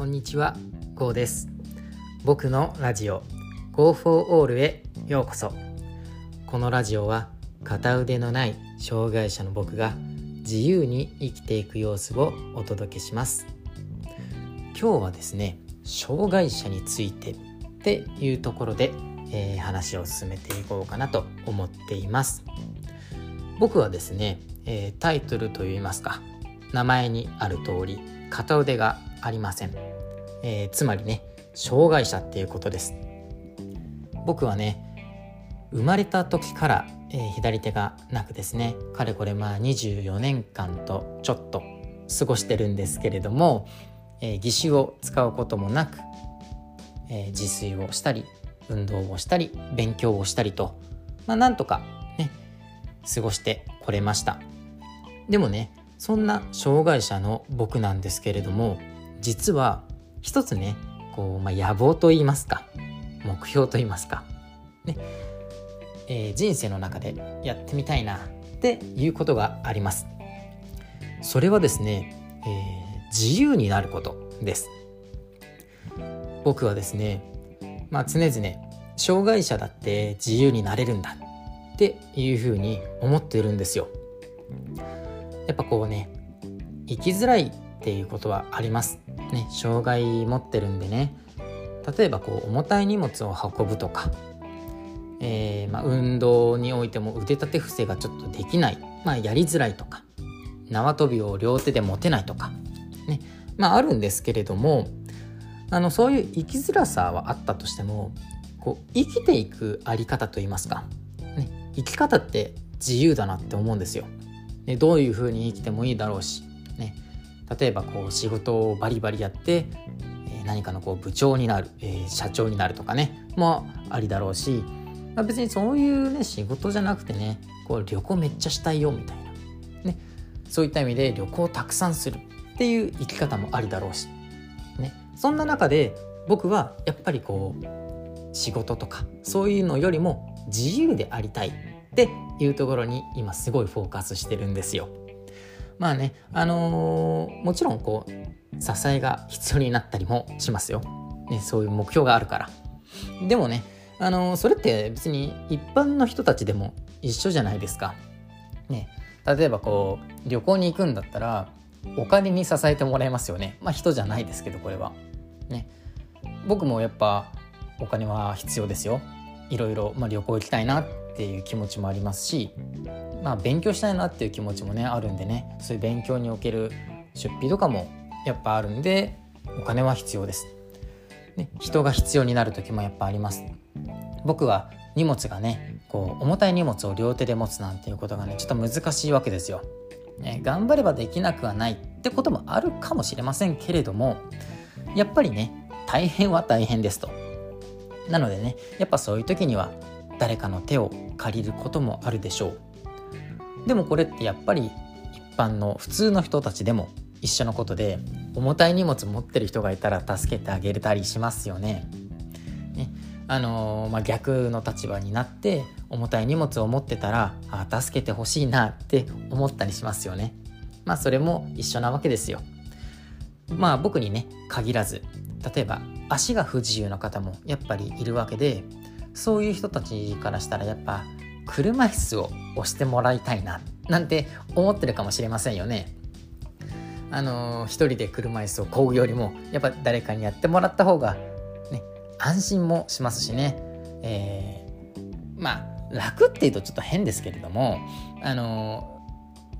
こんにちは、ゴーです。僕のラジオ Go for All へようこそ。このラジオは片腕のない障害者の僕が自由に生きていく様子をお届けします。今日はですね障害者についてっていうところで、えー、話を進めていこうかなと思っています。僕はですね、えー、タイトルといいますか名前にある通り片腕がありません、えー、つまりね障害者っていうことです。僕はね生まれた時から、えー、左手がなくですねかれこれまあ24年間とちょっと過ごしてるんですけれども、えー、義手を使うこともなく、えー、自炊をしたり運動をしたり勉強をしたりと、まあ、なんとかね過ごしてこれました。でもねそんな障害者の僕なんですけれども実は一つねこう、まあ、野望と言いますか目標と言いますか、ね。えー、人生の中でやってみたいなっていうことがあります。それはですね、えー、自由になることです。僕はですね、まあ、常々障害者だって自由になれるんだっていうふうに思っているんですよ。やっぱこうね生きづらいっていうことはあります。ね、障害持ってるんでね。例えばこう重たい荷物を運ぶとか、えー、まあ、運動においても腕立て伏せがちょっとできない、まあ、やりづらいとか。縄跳びを両手で持てないとか、ねまあ、あるんですけれどもあのそういう生きづらさはあったとしてもこう生きていくあり方といいますか、ね、生き方って自由だなって思うんですよ。ね、どういうふうに生きてもいいだろうし、例えばこう仕事をバリバリやって、何かのこう部長になる、えー、社長になるとかねもありだろうし、まあ、別にそういうね仕事じゃなくてねこう旅行めっちゃしたいよみたいな、ね、そういった意味で旅行をたくさんするっていう生き方もありだろうし、ね、そんな中で僕はやっぱりこう仕事とかそういうのよりも自由でありたいっていうところに今すごいフォーカスしてるんですよ。まあね、あのー、もちろんこう支えが必要になったりもしますよ。ね、そういう目標があるから。でもね、あのー、それって別に一般の人たちでも一緒じゃないですか。ね、例えばこう旅行に行くんだったらお金に支えてもらえますよね。まあ人じゃないですけどこれは。ね、僕もやっぱお金は必要ですよ。いろいろ、まあ、旅行行きたいなっっていう気持ちもありますしまあ勉強したいなっていう気持ちもねあるんでねそういう勉強における出費とかもやっぱあるんでお金は必要です。ね、人が必要になる時もやっぱあります。僕は荷物がねこう重たい荷物を両手で持つなんていうことがねちょっと難しいわけですよ。ね、頑張ればできなくはないってこともあるかもしれませんけれどもやっぱりね大変は大変ですと。なのでねやっぱそういう時には誰かの手を借りることもあるでしょうでもこれってやっぱり一般の普通の人たちでも一緒のことで重たい荷物持ってる人がいたら助けてあげれたりしますよね。ねあのー、まあ、逆の立場になって重たい荷物を持ってたらあ助けてほしいなって思ったりしますよね。まあそれも一緒なわけですよ。まあ僕にね限らず例えば足が不自由な方もやっぱりいるわけでそういう人たちからしたらやっぱ車椅子を押してもらいたいななんて思ってるかもしれませんよね。あのー、一人で車椅子を漕ぐよりもやっぱ誰かにやってもらった方がね安心もしますしね、えー、まあ楽っていうとちょっと変ですけれどもあの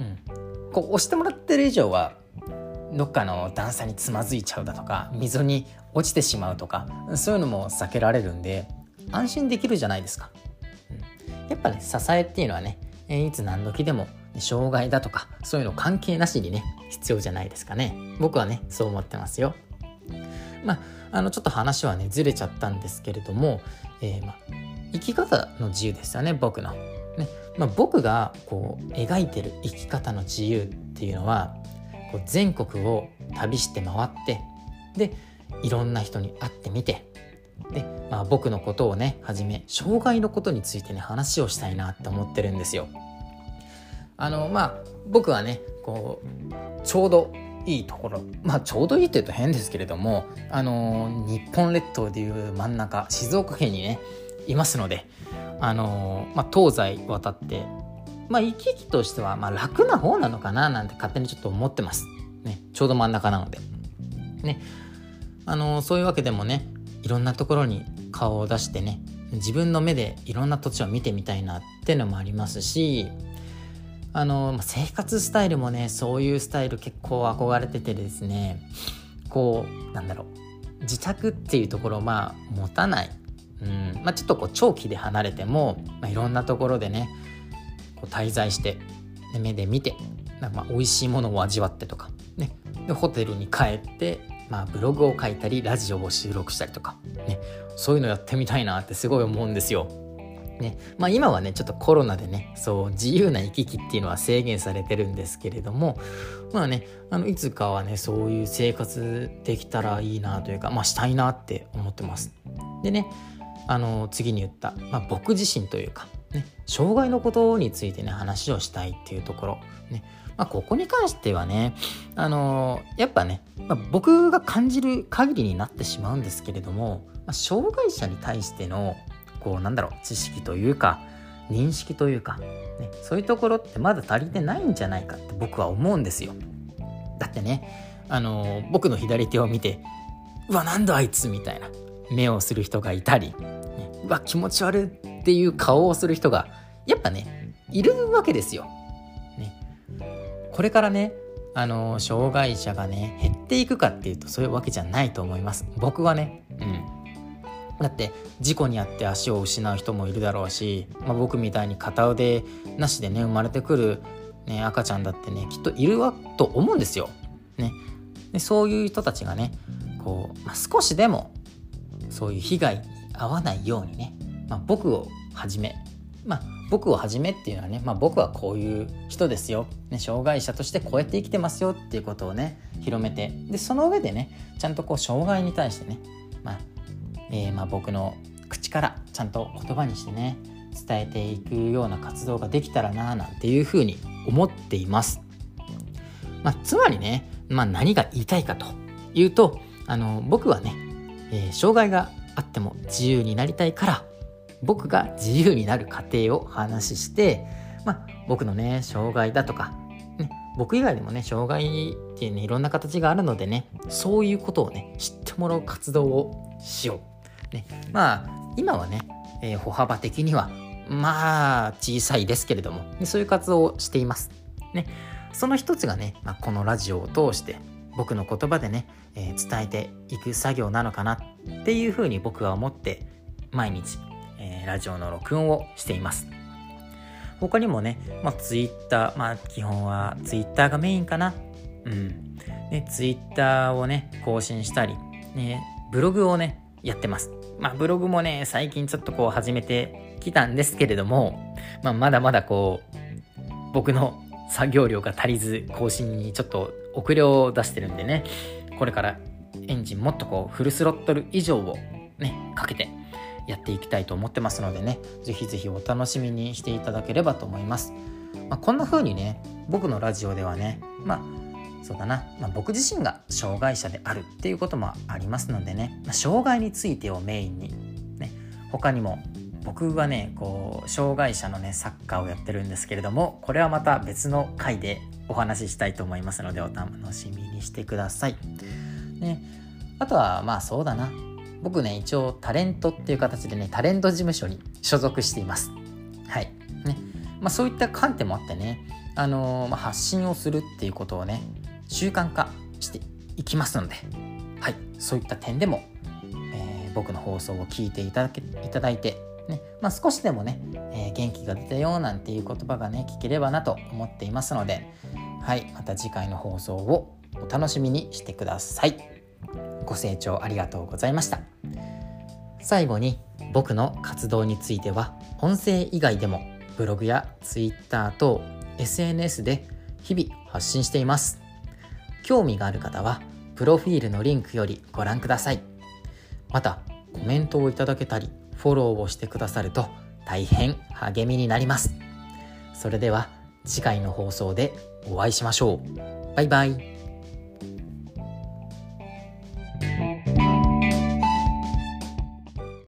ー、うんこう押してもらってる以上はどっかの段差につまずいちゃうだとか溝に落ちてしまうとかそういうのも避けられるんで安心できるじゃないですか。やっぱね、支えっていうのはね、いつ何時でも障害だとかそういうの関係なしにね必要じゃないですかね。僕はねそう思ってますよ。まああのちょっと話はねずれちゃったんですけれども、えー、まあ、生き方の自由ですよね僕の、ねまあ、僕がこう描いてる生き方の自由っていうのはこう全国を旅して回ってでいろんな人に会ってみてで、まあ、僕のことをねはじめ障害のことについてね話をしたいなって思ってるんですよ。あのまあ僕はねこうちょうどいいところまあちょうどいいって言うと変ですけれどもあの日本列島でいう真ん中静岡県にねいますのであの、まあ、東西渡ってまあ行き来としてはまあ楽な方なのかななんて勝手にちょっと思ってます。ね、ちょうど真ん中なので。ね、あのそういうわけでもねいろんなところに顔を出してね自分の目でいろんな土地を見てみたいなっていうのもありますしあの生活スタイルもねそういうスタイル結構憧れててですねこうなんだろう自宅っていうところをまあ持たない、うんまあ、ちょっとこう長期で離れても、まあ、いろんなところでねこう滞在して目で見てなんかまあ美味しいものを味わってとか、ね、でホテルに帰ってまあ、ブログを書いたりラジオを収録したりとか、ね、そういうのやってみたいなってすごい思うんですよ。ねまあ、今はねちょっとコロナでねそう自由な行き来っていうのは制限されてるんですけれどもまあねあのいつかはねそういう生活できたらいいなというかまあしたいなって思ってます。でねあの次に言った、まあ、僕自身というか、ね、障害のことについてね話をしたいっていうところ、ね、まあ、ここに関してはね、あのー、やっぱね、まあ、僕が感じる限りになってしまうんですけれども、まあ、障害者に対しての、こう、なんだろう、知識というか、認識というか、ね、そういうところってまだ足りてないんじゃないかって僕は思うんですよ。だってね、あのー、僕の左手を見て、うわ、なんだあいつみたいな目をする人がいたり、ね、うわ、気持ち悪いっていう顔をする人が、やっぱね、いるわけですよ。これからねあの障害者がね減っていくかっていうとそういうわけじゃないと思います。僕はね。うん。だって事故に遭って足を失う人もいるだろうし、まあ、僕みたいに片腕なしでね生まれてくる、ね、赤ちゃんだってねきっといるわと思うんですよ。ね、でそういう人たちがねこう、まあ、少しでもそういう被害に遭わないようにね、まあ、僕をはじめ、まあ、僕をはじめっていうのはね、まあ、僕はこういう人ですよ、ね、障害者としてこうやって生きてますよっていうことをね広めてでその上でねちゃんとこう障害に対してね、まあえー、まあ僕の口からちゃんと言葉にしてね伝えていくような活動ができたらななんていうふうに思っています。まあ、つまりね、まあ、何が言いたいかというとあの僕はね、えー、障害があっても自由になりたいから僕が自由になる過程を話して、まあ、僕のね障害だとか、ね、僕以外でもね障害っていうねいろんな形があるのでねそういうことをね知ってもらう活動をしよう。ね、まあ今はね、えー、歩幅的にはまあ小さいですけれども、そういう活動をしています。ね、その一つがね、まあ、このラジオを通して僕の言葉でね、えー、伝えていく作業なのかなっていうふうに僕は思って毎日、ラジオの録音をしています。他にもね、まあ、ツイッター、まあ、基本はツイッターがメインかな。うん。ね、ツイッターをね、更新したり、ね、ブログをね、やってます。まあ、ブログもね、最近ちょっとこう始めてきたんですけれども、まあ、まだまだこう、僕の作業量が足りず、更新にちょっと遅れを出してるんでね、これからエンジンもっとこう、フルスロットル以上をね、かけて、やっていきたいと思ってますのでね是非是非お楽しみにしていただければと思います、まあ、こんな風にね僕のラジオではねまあそうだな、まあ、僕自身が障害者であるっていうこともありますのでね、まあ、障害についてをメインにね他にも僕はねこう障害者のねサッカーをやってるんですけれどもこれはまた別の回でお話ししたいと思いますのでお楽しみにしてください。ね、あとはまあそうだな僕ね、一応タレントっていう形でね、タレント事務所に所属しています。はい。ね。まあそういった観点もあってね、あのー、まあ、発信をするっていうことをね、習慣化していきますので、はい。そういった点でも、えー、僕の放送を聞いていただけいただいて、ね、まあ少しでもね、えー、元気が出たよなんていう言葉がね、聞ければなと思っていますので、はい。また次回の放送をお楽しみにしてください。ご清聴ありがとうございました最後に僕の活動については音声以外でもブログや Twitter 等 SNS で日々発信しています。興味がある方はプロフィールのリンクよりご覧ください。またコメントをいただけたりフォローをしてくださると大変励みになります。それでは次回の放送でお会いしましょう。バイバイ。